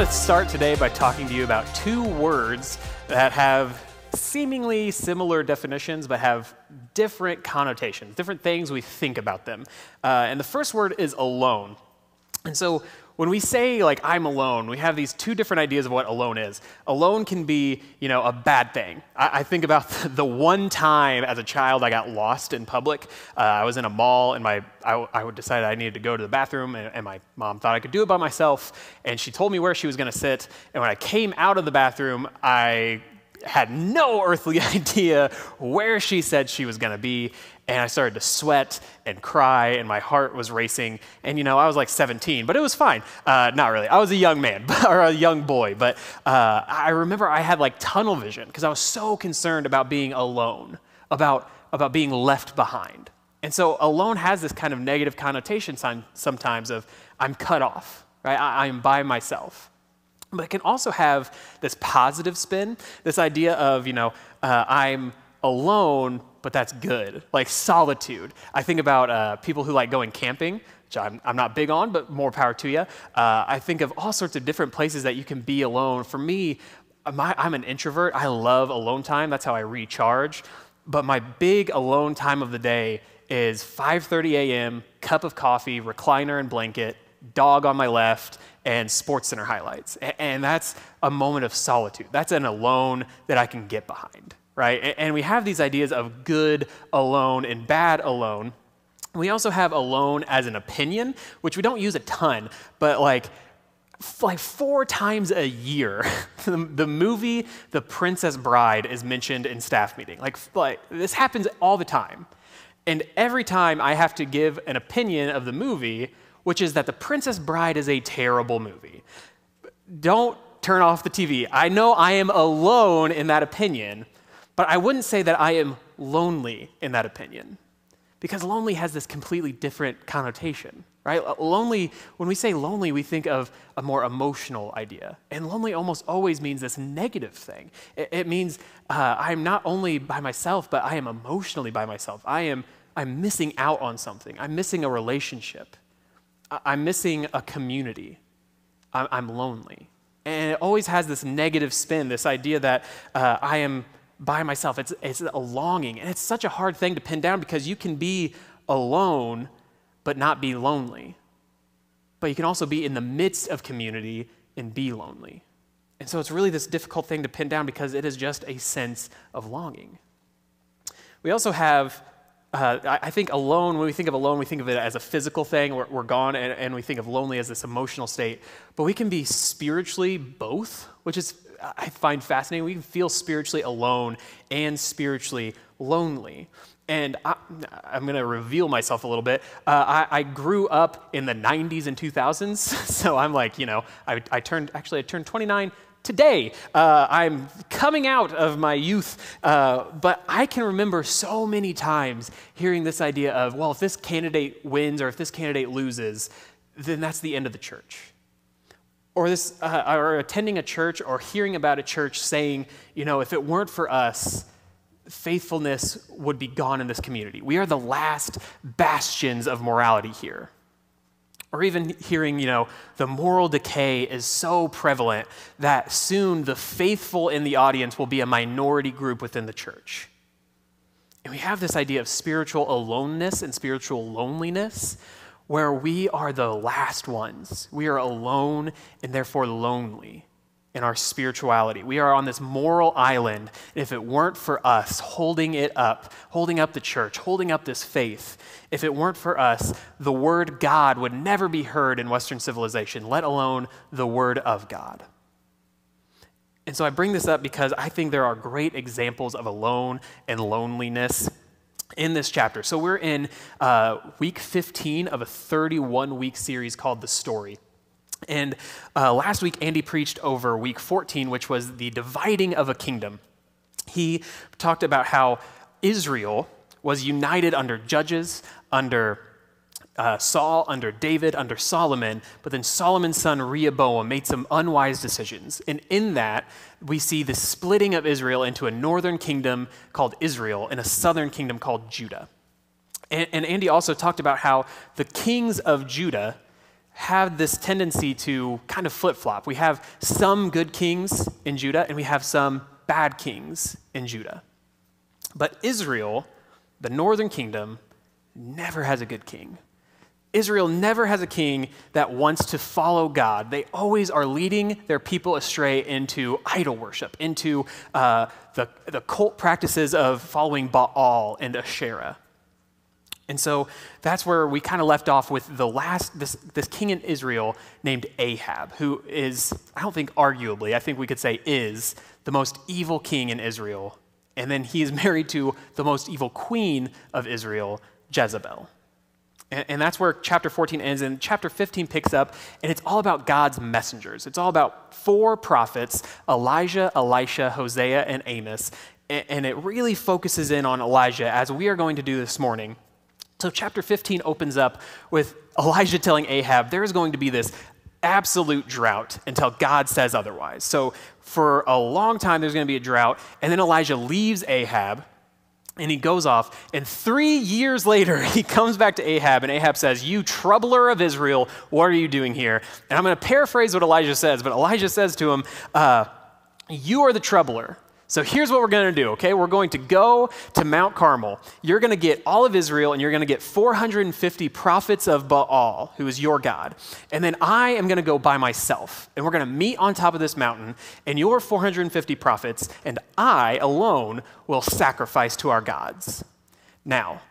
want to start today by talking to you about two words that have seemingly similar definitions but have different connotations, different things we think about them. Uh, and the first word is alone. And so when we say like I'm alone, we have these two different ideas of what alone is. Alone can be, you know, a bad thing. I, I think about the one time as a child I got lost in public. Uh, I was in a mall and my I, I decided I needed to go to the bathroom and, and my mom thought I could do it by myself and she told me where she was going to sit. And when I came out of the bathroom, I had no earthly idea where she said she was going to be and I started to sweat and cry, and my heart was racing. And you know, I was like 17, but it was fine. Uh, not really. I was a young man or a young boy, but uh, I remember I had like tunnel vision because I was so concerned about being alone, about about being left behind. And so, alone has this kind of negative connotation sometimes of I'm cut off, right? I, I'm by myself. But it can also have this positive spin, this idea of, you know, uh, I'm alone, but that's good. Like solitude. I think about uh, people who like going camping, which I'm, I'm, not big on, but more power to you. Uh, I think of all sorts of different places that you can be alone. For me, my, I'm an introvert. I love alone time. That's how I recharge. But my big alone time of the day is 5:30 a.m. cup of coffee, recliner and blanket, dog on my left, and Sports Center highlights. And that's a moment of solitude. That's an alone that I can get behind right? And we have these ideas of good alone and bad alone. We also have alone as an opinion, which we don't use a ton, but like, like four times a year, the, the movie The Princess Bride is mentioned in staff meeting. Like, like, this happens all the time. And every time I have to give an opinion of the movie, which is that The Princess Bride is a terrible movie. Don't turn off the TV. I know I am alone in that opinion, but I wouldn't say that I am lonely in that opinion, because lonely has this completely different connotation, right? Lonely, when we say lonely, we think of a more emotional idea. And lonely almost always means this negative thing. It, it means uh, I'm not only by myself, but I am emotionally by myself. I am I'm missing out on something. I'm missing a relationship. I'm missing a community. I'm lonely. And it always has this negative spin, this idea that uh, I am by myself. It's, it's a longing. And it's such a hard thing to pin down because you can be alone but not be lonely. But you can also be in the midst of community and be lonely. And so it's really this difficult thing to pin down because it is just a sense of longing. We also have, uh, I think alone, when we think of alone, we think of it as a physical thing, we're, we're gone, and, and we think of lonely as this emotional state. But we can be spiritually both, which is I find fascinating. We can feel spiritually alone and spiritually lonely. And I, am going to reveal myself a little bit. Uh, I, I, grew up in the 90s and 2000s, so I'm like, you know, I, I turned, actually, I turned 29 today. Uh, I'm coming out of my youth, uh, but I can remember so many times hearing this idea of, well, if this candidate wins or if this candidate loses, then that's the end of the church. Or this uh, or attending a church or hearing about a church saying you know if it weren't for us faithfulness would be gone in this community. We are the last bastions of morality here or even hearing you know the moral decay is so prevalent that soon the faithful in the audience will be a minority group within the church and we have this idea of spiritual aloneness and spiritual loneliness where we are the last ones. We are alone and therefore lonely in our spirituality. We are on this moral island. If it weren't for us holding it up, holding up the church, holding up this faith, if it weren't for us, the word God would never be heard in Western civilization, let alone the word of God. And so I bring this up because I think there are great examples of alone and loneliness in this chapter. So we're in uh, week 15 of a 31 week series called The Story. And uh, last week, Andy preached over week 14, which was the dividing of a kingdom. He talked about how Israel was united under judges, under uh, Saul, under David, under Solomon, but then Solomon's son Rehoboam made some unwise decisions. And in that, we see the splitting of Israel into a northern kingdom called Israel and a southern kingdom called Judah. And, and Andy also talked about how the kings of Judah have this tendency to kind of flip flop. We have some good kings in Judah, and we have some bad kings in Judah. But Israel, the northern kingdom, never has a good king. Israel never has a king that wants to follow God. They always are leading their people astray into idol worship, into uh, the, the cult practices of following Baal and Asherah. And so that's where we kind of left off with the last, this, this king in Israel named Ahab, who is, I don't think arguably, I think we could say is the most evil king in Israel. And then he is married to the most evil queen of Israel, Jezebel. And, and that's where chapter 14 ends, and chapter 15 picks up, and it's all about God's messengers. It's all about four prophets Elijah, Elisha, Hosea, and Amos. And, and it really focuses in on Elijah, as we are going to do this morning. So, chapter 15 opens up with Elijah telling Ahab there is going to be this absolute drought until God says otherwise. So, for a long time, there's going to be a drought. And then Elijah leaves Ahab and he goes off. And three years later, he comes back to Ahab, and Ahab says, You troubler of Israel, what are you doing here? And I'm going to paraphrase what Elijah says, but Elijah says to him, uh, You are the troubler. So here's what we're going to do, okay? We're going to go to Mount Carmel. You're going to get all of Israel, and you're going to get 450 prophets of Baal, who is your God. And then I am going to go by myself, and we're going to meet on top of this mountain, and your 450 prophets, and I alone will sacrifice to our gods. Now,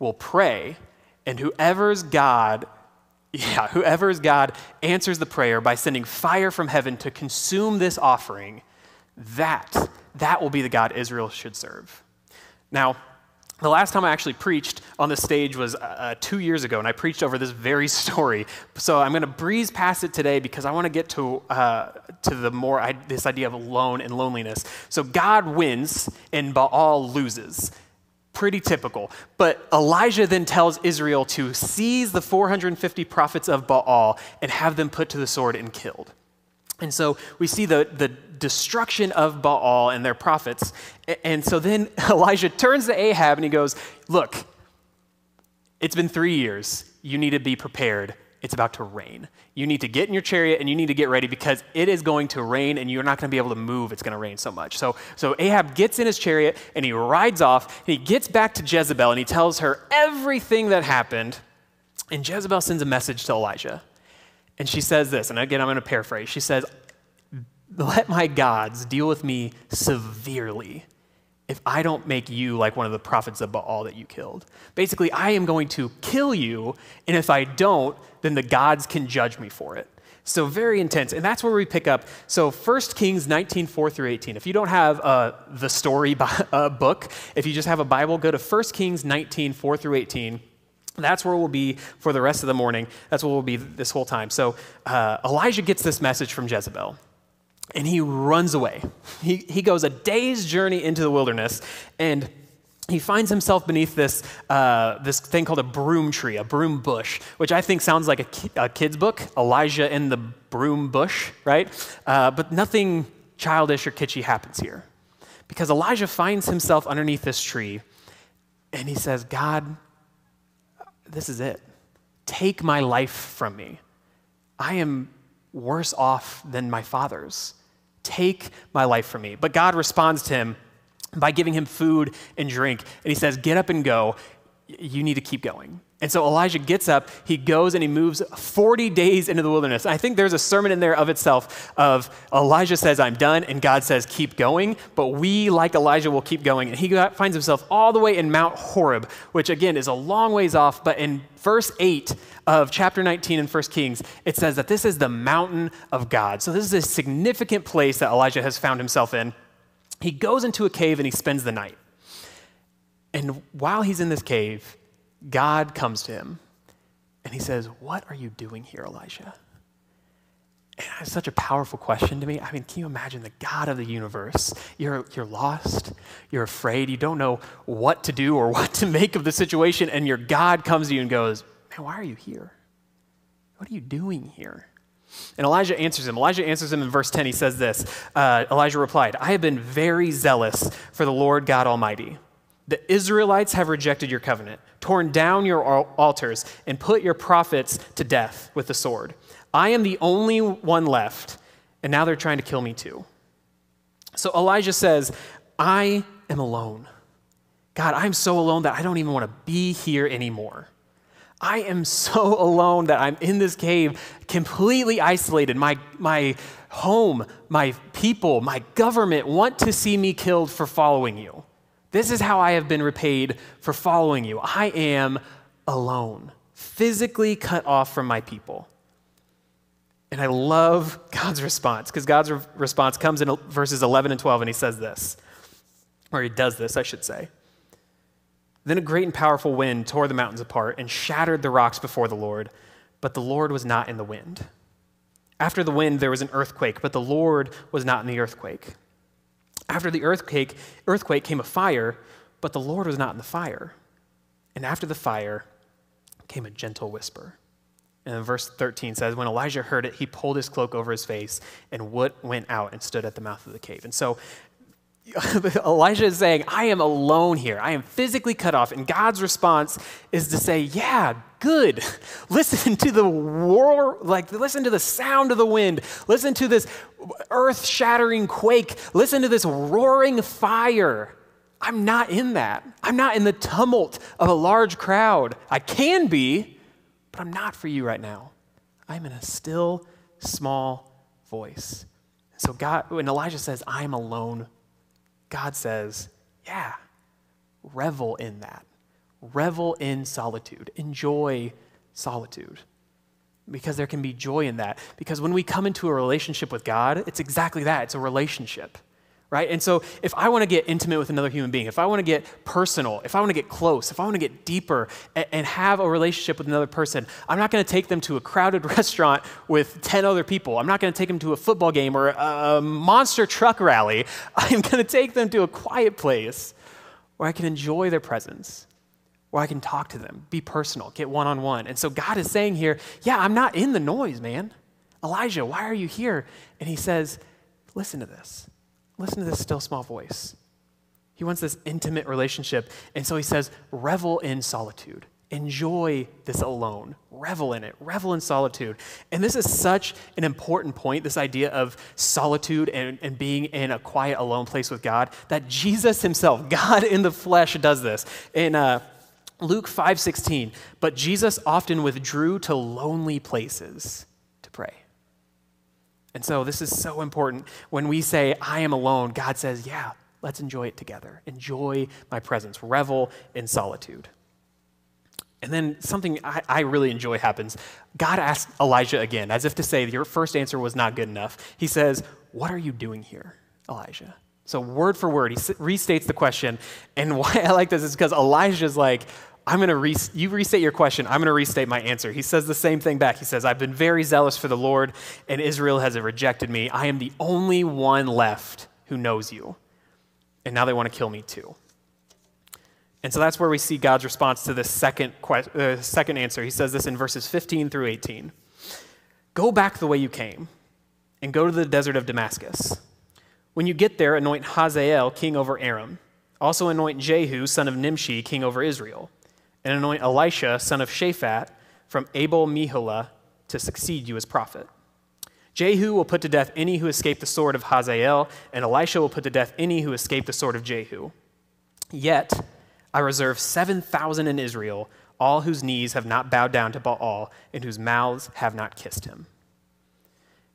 we'll pray, and whoever's God yeah, whoever's God answers the prayer by sending fire from heaven to consume this offering, that that will be the God Israel should serve. Now, the last time I actually preached on this stage was uh, uh two years ago, and I preached over this very story. So I'm going to breeze past it today because I want to get to, uh, to the more I, this idea of alone and loneliness. So God wins, and Baal loses. Pretty typical. But Elijah then tells Israel to seize the 450 prophets of Baal and have them put to the sword and killed. And so we see the, the destruction of Baal and their prophets. And so then Elijah turns to Ahab and he goes, Look, it's been three years. You need to be prepared. It's about to rain. You need to get in your chariot and you need to get ready because it is going to rain and you're not going to be able to move. It's going to rain so much. So, so Ahab gets in his chariot and he rides off and he gets back to Jezebel and he tells her everything that happened. And Jezebel sends a message to Elijah. And she says this, and again, I'm going to paraphrase. She says, Let my gods deal with me severely if I don't make you like one of the prophets of Baal that you killed. Basically, I am going to kill you, and if I don't, then the gods can judge me for it. So very intense. And that's where we pick up. So 1 Kings 19, 4 through 18. If you don't have uh, the story uh, book, if you just have a Bible, go to 1 Kings 19, 4 through 18. That's where we'll be for the rest of the morning. That's where we'll be this whole time. So uh, Elijah gets this message from Jezebel and he runs away. He, he goes a day's journey into the wilderness and he finds himself beneath this, uh, this thing called a broom tree, a broom bush, which I think sounds like a, ki- a kid's book, Elijah in the broom bush, right? Uh, but nothing childish or kitschy happens here. Because Elijah finds himself underneath this tree and he says, God, this is it. Take my life from me. I am worse off than my fathers. Take my life from me. But God responds to him by giving him food and drink. And he says, Get up and go. You need to keep going. And so Elijah gets up, he goes and he moves 40 days into the wilderness. I think there's a sermon in there of itself of Elijah says, I'm done, and God says, keep going. But we, like Elijah, will keep going. And he finds himself all the way in Mount Horeb, which again is a long ways off. But in verse 8 of chapter 19 in 1 Kings, it says that this is the mountain of God. So this is a significant place that Elijah has found himself in. He goes into a cave and he spends the night. And while he's in this cave, God comes to him and he says, What are you doing here, Elijah? And it's such a powerful question to me. I mean, can you imagine the God of the universe? You're, you're lost, you're afraid, you don't know what to do or what to make of the situation, and your God comes to you and goes, Man, why are you here? What are you doing here? And Elijah answers him. Elijah answers him in verse 10. He says this uh, Elijah replied, I have been very zealous for the Lord God Almighty. The Israelites have rejected your covenant, torn down your altars, and put your prophets to death with the sword. I am the only one left, and now they're trying to kill me too. So Elijah says, I am alone. God, I'm so alone that I don't even want to be here anymore. I am so alone that I'm in this cave, completely isolated. My, my home, my people, my government want to see me killed for following you. This is how I have been repaid for following you. I am alone, physically cut off from my people. And I love God's response because God's re- response comes in verses 11 and 12, and he says this, or he does this, I should say. Then a great and powerful wind tore the mountains apart and shattered the rocks before the Lord, but the Lord was not in the wind. After the wind, there was an earthquake, but the Lord was not in the earthquake. After the earthquake, earthquake came a fire, but the Lord was not in the fire. And after the fire came a gentle whisper. And verse 13 says, When Elijah heard it, he pulled his cloak over his face and went out and stood at the mouth of the cave. And so Elijah is saying, I am alone here. I am physically cut off. And God's response is to say, Yeah, good. Listen to the war, like listen to the sound of the wind. Listen to this earth-shattering quake. Listen to this roaring fire. I'm not in that. I'm not in the tumult of a large crowd. I can be, but I'm not for you right now. I'm in a still, small voice. So God, when Elijah says, I'm alone God says, yeah, revel in that. Revel in solitude. Enjoy solitude. Because there can be joy in that. Because when we come into a relationship with God, it's exactly that it's a relationship. Right? And so, if I want to get intimate with another human being, if I want to get personal, if I want to get close, if I want to get deeper and, and have a relationship with another person, I'm not going to take them to a crowded restaurant with 10 other people. I'm not going to take them to a football game or a, a monster truck rally. I'm going to take them to a quiet place where I can enjoy their presence, where I can talk to them, be personal, get one on one. And so, God is saying here, yeah, I'm not in the noise, man. Elijah, why are you here? And he says, listen to this. Listen to this still small voice. He wants this intimate relationship. And so he says, revel in solitude. Enjoy this alone. Revel in it. Revel in solitude. And this is such an important point this idea of solitude and, and being in a quiet, alone place with God that Jesus himself, God in the flesh, does this. In uh, Luke 5 16, but Jesus often withdrew to lonely places to pray. And so this is so important. When we say, I am alone, God says, yeah, let's enjoy it together. Enjoy my presence. Revel in solitude. And then something I, I, really enjoy happens. God asks Elijah again, as if to say, Your first answer was not good enough. He says, What are you doing here, Elijah? So, word for word, he restates the question. And why I like this is because Elijah's like, I'm going to re- you restate your question. I'm going to restate my answer. He says the same thing back. He says, I've been very zealous for the Lord, and Israel has rejected me. I am the only one left who knows you. And now they want to kill me too. And so that's where we see God's response to this second, que- uh, second answer. He says this in verses 15 through 18 Go back the way you came, and go to the desert of Damascus. When you get there, anoint Hazael king over Aram. Also anoint Jehu, son of Nimshi, king over Israel and anoint Elisha, son of Shaphat, from Abel Meholah, to succeed you as prophet. Jehu will put to death any who escape the sword of Hazael, and Elisha will put to death any who escape the sword of Jehu. Yet I reserve 7,000 in Israel, all whose knees have not bowed down to Baal, and whose mouths have not kissed him.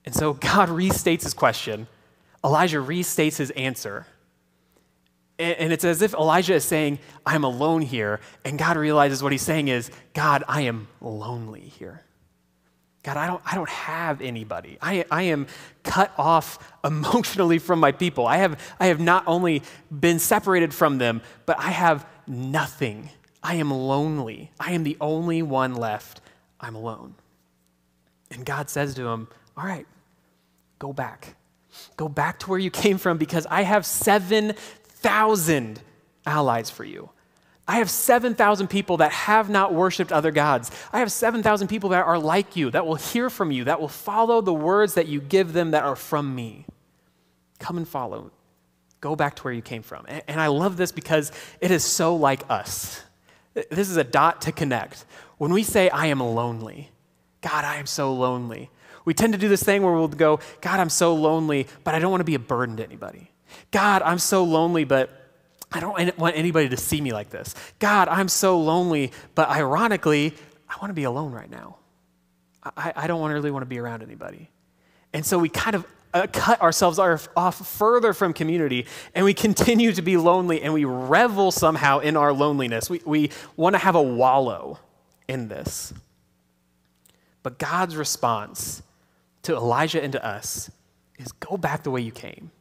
And so God restates his question. Elijah restates his answer. And it's as if Elijah is saying, I'm alone here. And God realizes what he's saying is, God, I am lonely here. God, I don't, I don't have anybody. I, I am cut off emotionally from my people. I have, I have not only been separated from them, but I have nothing. I am lonely. I am the only one left. I'm alone. And God says to him, All right, go back. Go back to where you came from because I have seven thousand allies for you. I have 7,000 people that have not worshiped other gods. I have 7,000 people that are like you, that will hear from you, that will follow the words that you give them that are from me. Come and follow. Go back to where you came from. And I love this because it is so like us. This is a dot to connect. When we say, I am lonely, God, I am so lonely, we tend to do this thing where we'll go, God, I'm so lonely, but I don't want to be a burden to anybody. God, I'm so lonely, but I don't want anybody to see me like this. God, I'm so lonely, but ironically, I want to be alone right now. I, I don't really want to be around anybody. And so we kind of uh, cut ourselves off further from community and we continue to be lonely and we revel somehow in our loneliness. We, we want to have a wallow in this. But God's response to Elijah and to us is go back the way you came.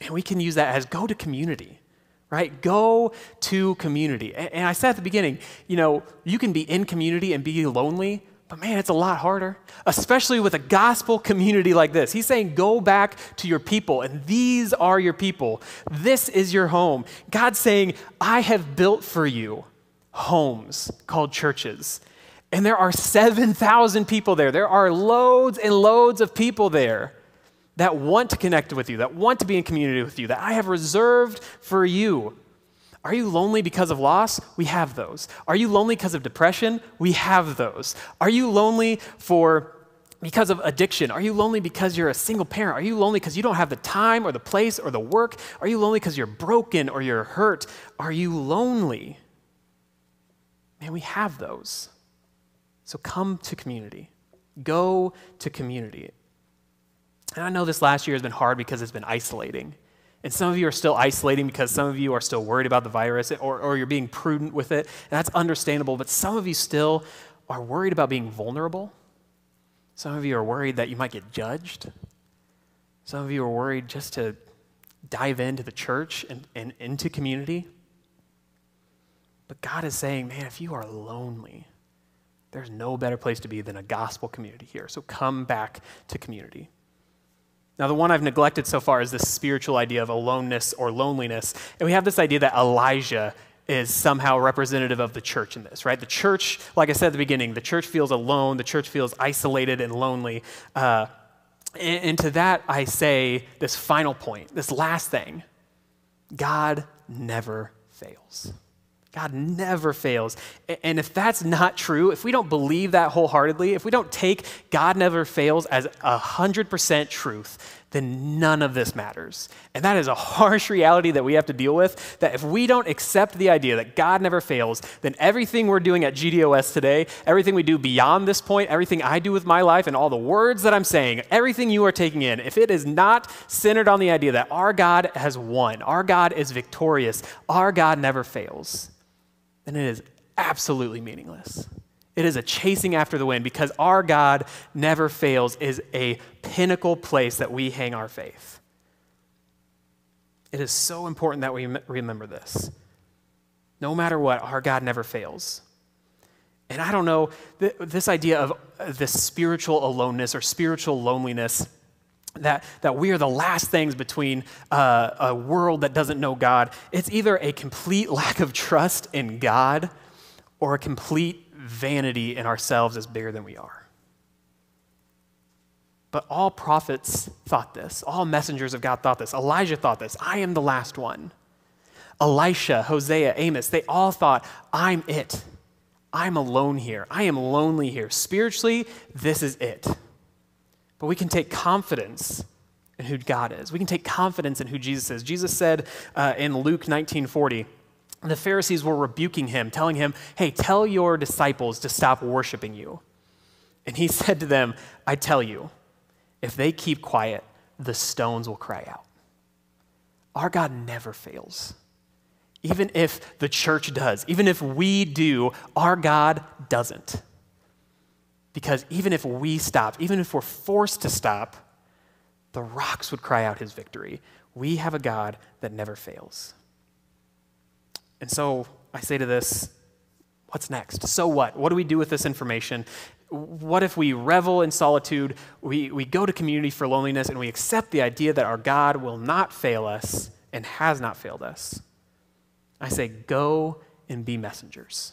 And we can use that as go to community, right? Go to community. And, I said at the beginning, you know, you can be in community and be lonely, but man, it's a lot harder, especially with a gospel community like this. He's saying, go back to your people, and these are your people. This is your home. God's saying, I have built for you homes called churches. And there are 7,000 people there. There are loads and loads of people there that want to connect with you, that want to be in community with you, that I have reserved for you. Are you lonely because of loss? We have those. Are you lonely because of depression? We have those. Are you lonely for because of addiction? Are you lonely because you're a single parent? Are you lonely because you don't have the time or the place or the work? Are you lonely because you're broken or you're hurt? Are you lonely? Man, we have those. So come to community. Go to community. And I know this last year has been hard because it's been isolating. And some of you are still isolating because some of you are still worried about the virus or, or you're being prudent with it. And that's understandable. But some of you still are worried about being vulnerable. Some of you are worried that you might get judged. Some of you are worried just to dive into the church and, and into community. But God is saying, man, if you are lonely, there's no better place to be than a gospel community here. So come back to community. Now, the one I've neglected so far is this spiritual idea of aloneness or loneliness. And we have this idea that Elijah is somehow representative of the church in this, right? The church, like I said at the beginning, the church feels alone, the church feels isolated and lonely. Uh, and, and to that, I say this final point, this last thing God never fails. God never fails. And if that's not true, if we don't believe that wholeheartedly, if we don't take God never fails as 100% truth, then none of this matters. And that is a harsh reality that we have to deal with. That if we don't accept the idea that God never fails, then everything we're doing at GDOS today, everything we do beyond this point, everything I do with my life, and all the words that I'm saying, everything you are taking in, if it is not centered on the idea that our God has won, our God is victorious, our God never fails, then it is absolutely meaningless. It is a chasing after the wind because our God never fails, is a pinnacle place that we hang our faith. It is so important that we remember this. No matter what, our God never fails. And I don't know, this idea of uh, this spiritual aloneness or spiritual loneliness, that, that we are the last things between uh, a world that doesn't know God, it's either a complete lack of trust in God or a complete vanity in ourselves as bigger than we are. But all prophets thought this. All messengers of God thought this. Elijah thought this. I am the last one. Elisha, Hosea, Amos, they all thought, I'm it. I'm alone here. I am lonely here. Spiritually, this is it. But we can take confidence in who God is. We can take confidence in who Jesus is. Jesus said uh, in Luke 19 40, the Pharisees were rebuking him, telling him, Hey, tell your disciples to stop worshiping you. And he said to them, I tell you, if they keep quiet, the stones will cry out. Our God never fails. Even if the church does, even if we do, our God doesn't. Because even if we stop, even if we're forced to stop, the rocks would cry out his victory. We have a God that never fails. And so I say to this, what's next? So what? What do we do with this information? What if we revel in solitude, we, we go to community for loneliness, and we accept the idea that our God will not fail us and has not failed us? I say, go and be messengers.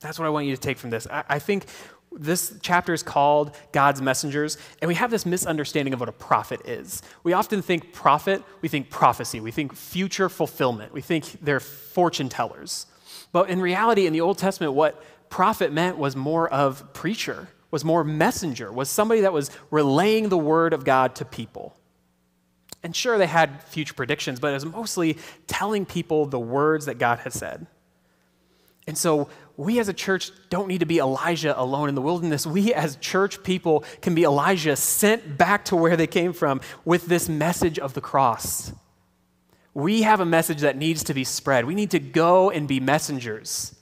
That's what I want you to take from this. I, I think this chapter is called God's messengers, and we have this misunderstanding of what a prophet is. We often think prophet, we think prophecy, we think future fulfillment, we think they're fortune tellers. But in reality, in the Old Testament, what prophet meant was more of preacher, was more messenger, was somebody that was relaying the word of God to people. And sure, they had future predictions, but it was mostly telling people the words that God had said. And so we as a church don't need to be Elijah alone in the wilderness. We as church people can be Elijah sent back to where they came from with this message of the cross. We have a message that needs to be spread. We need to go and be messengers.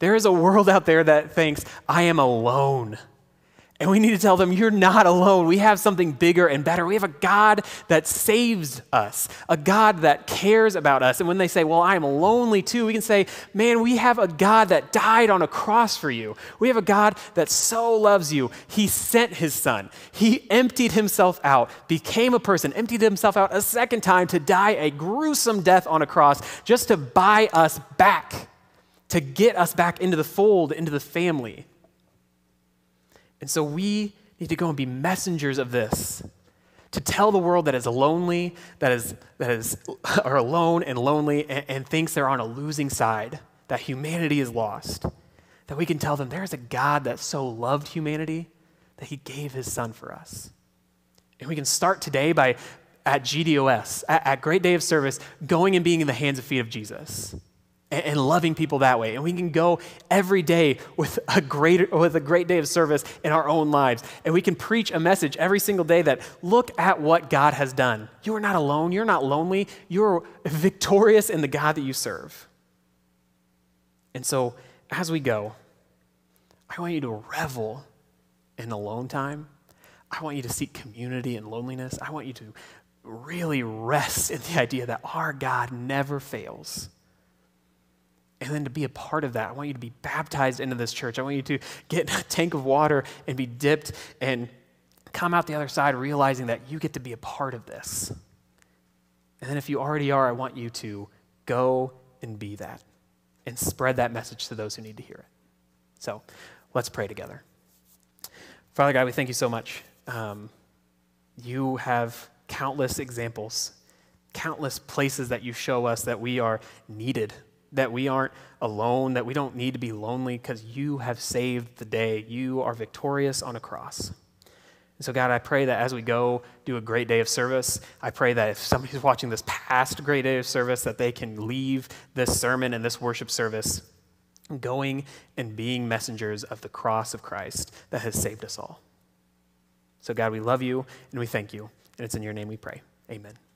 There is a world out there that thinks, I am alone. And we need to tell them, you're not alone. We have something bigger and better. We have a God that saves us, a God that cares about us. And when they say, well, I'm lonely too, we can say, man, we have a God that died on a cross for you. We have a God that so loves you. He sent his son. He emptied himself out, became a person, emptied himself out a second time to die a gruesome death on a cross just to buy us back, to get us back into the fold, into the family. And so we need to go and be messengers of this to tell the world that is lonely, that is, that is are alone and lonely and, and thinks they're on a losing side, that humanity is lost, that we can tell them there's a God that so loved humanity that he gave his son for us. And we can start today by at GDOS, at, at Great Day of Service, going and being in the hands and feet of Jesus and, loving people that way. And we can go every day with a great with a great day of service in our own lives. And we can preach a message every single day that look at what God has done. You are not alone, you're not lonely, you're victorious in the God that you serve. And so as we go, I want you to revel in alone time. I want you to seek community and loneliness. I want you to really rest in the idea that our God never fails and then to be a part of that. I want you to be baptized into this church. I want you to get a tank of water and be dipped and come out the other side realizing that you get to be a part of this. And then if you already are, I want you to go and be that and spread that message to those who need to hear it. So let's pray together. Father God, we thank you so much. Um, you have countless examples, countless places that you show us that we are needed that we aren't alone, that we don't need to be lonely because you have saved the day. You are victorious on a cross. And so, God, I pray that as we go do a great day of service, I pray that if somebody's watching this past great day of service, that they can leave this sermon and this worship service going and being messengers of the cross of Christ that has saved us all. So, God, we love you and we thank you. And it's in your name we pray. Amen.